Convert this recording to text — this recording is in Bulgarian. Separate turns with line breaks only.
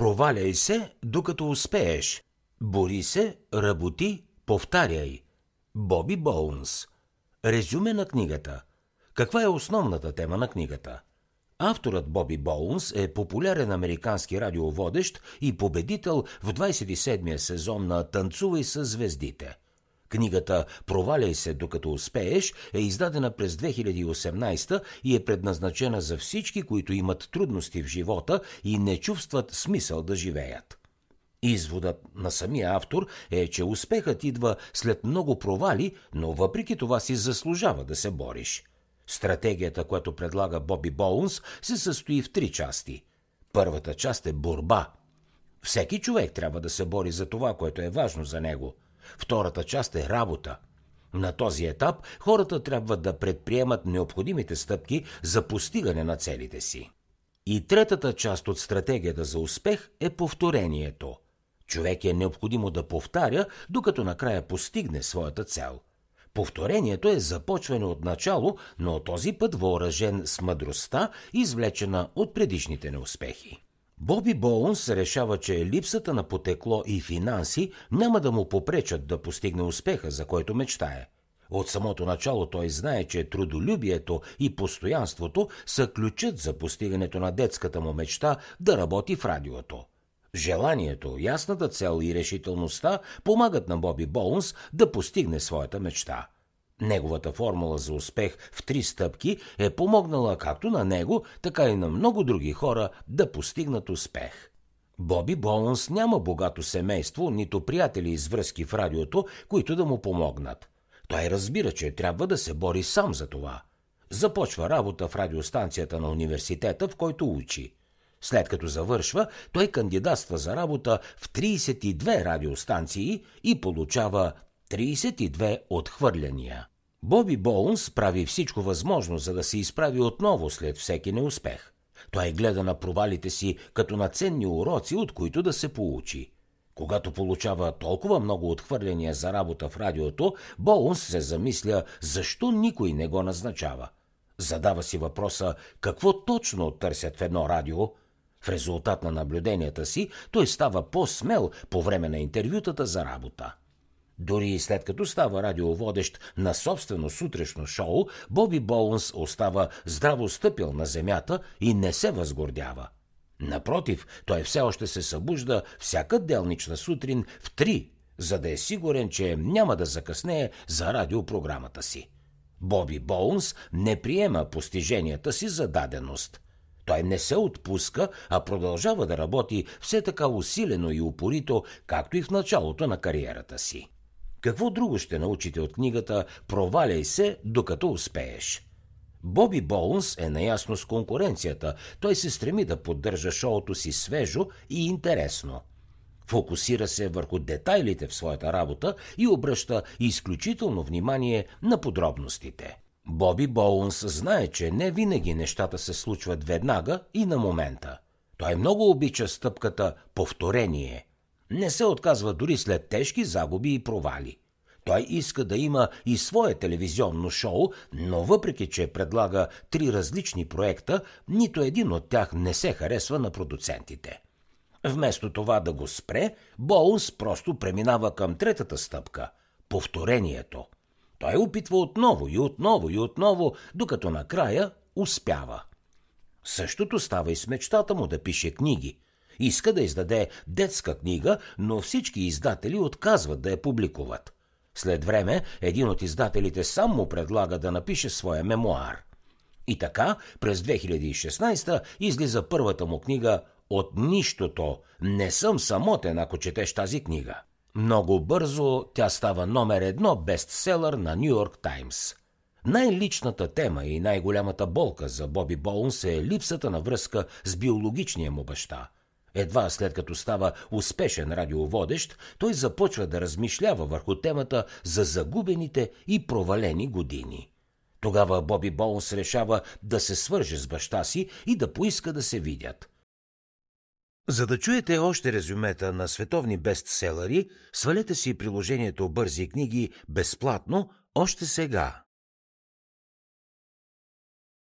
Проваляй се, докато успееш. Бори се, работи, повтаряй. Боби Боунс. Резюме на книгата. Каква е основната тема на книгата? Авторът Боби Боунс е популярен американски радиоводещ и победител в 27-я сезон на Танцувай с звездите. Книгата Проваляй се докато успееш е издадена през 2018 и е предназначена за всички, които имат трудности в живота и не чувстват смисъл да живеят. Изводът на самия автор е, че успехът идва след много провали, но въпреки това си заслужава да се бориш. Стратегията, която предлага Боби Боунс, се състои в три части. Първата част е борба. Всеки човек трябва да се бори за това, което е важно за него. Втората част е работа. На този етап хората трябва да предприемат необходимите стъпки за постигане на целите си. И третата част от стратегията за успех е повторението – Човек е необходимо да повтаря, докато накрая постигне своята цел. Повторението е започване от начало, но този път въоръжен с мъдростта, извлечена от предишните неуспехи. Боби Боунс решава, че липсата на потекло и финанси няма да му попречат да постигне успеха, за който мечтае. От самото начало той знае, че трудолюбието и постоянството са ключът за постигането на детската му мечта да работи в радиото. Желанието, ясната цел и решителността помагат на Боби Боунс да постигне своята мечта. Неговата формула за успех в три стъпки е помогнала както на него, така и на много други хора да постигнат успех. Боби Боунс няма богато семейство, нито приятели из връзки в радиото, които да му помогнат. Той разбира, че трябва да се бори сам за това. Започва работа в радиостанцията на университета, в който учи – след като завършва, той кандидатства за работа в 32 радиостанции и получава 32 отхвърляния. Боби Боунс прави всичко възможно, за да се изправи отново след всеки неуспех. Той гледа на провалите си като на ценни уроци, от които да се получи. Когато получава толкова много отхвърляния за работа в радиото, Боунс се замисля защо никой не го назначава. Задава си въпроса какво точно търсят в едно радио в резултат на наблюденията си, той става по-смел по време на интервютата за работа. Дори и след като става радиоводещ на собствено сутрешно шоу, Боби Боунс остава здраво стъпил на земята и не се възгордява. Напротив, той все още се събужда всяка делнична сутрин в три, за да е сигурен, че няма да закъснее за радиопрограмата си. Боби Боунс не приема постиженията си за даденост – той не се отпуска, а продължава да работи все така усилено и упорито, както и в началото на кариерата си. Какво друго ще научите от книгата «Проваляй се, докато успееш»? Боби Боунс е наясно с конкуренцията. Той се стреми да поддържа шоуто си свежо и интересно. Фокусира се върху детайлите в своята работа и обръща изключително внимание на подробностите. Боби Боунс знае, че не винаги нещата се случват веднага и на момента. Той много обича стъпката повторение. Не се отказва дори след тежки загуби и провали. Той иска да има и свое телевизионно шоу, но въпреки, че предлага три различни проекта, нито един от тях не се харесва на продуцентите. Вместо това да го спре, Боунс просто преминава към третата стъпка – повторението – той опитва отново и отново и отново, докато накрая успява. Същото става и с мечтата му да пише книги. Иска да издаде детска книга, но всички издатели отказват да я публикуват. След време един от издателите сам му предлага да напише своя мемуар. И така, през 2016 излиза първата му книга «От нищото. Не съм самотен, ако четеш тази книга». Много бързо тя става номер едно бестселър на Нью Йорк Таймс. Най-личната тема и най-голямата болка за Боби Боунс е липсата на връзка с биологичния му баща. Едва след като става успешен радиоводещ, той започва да размишлява върху темата за загубените и провалени години. Тогава Боби Боунс решава да се свърже с баща си и да поиска да се видят. За да чуете още резюмета на световни бестселери, свалете си приложението Бързи книги безплатно още сега.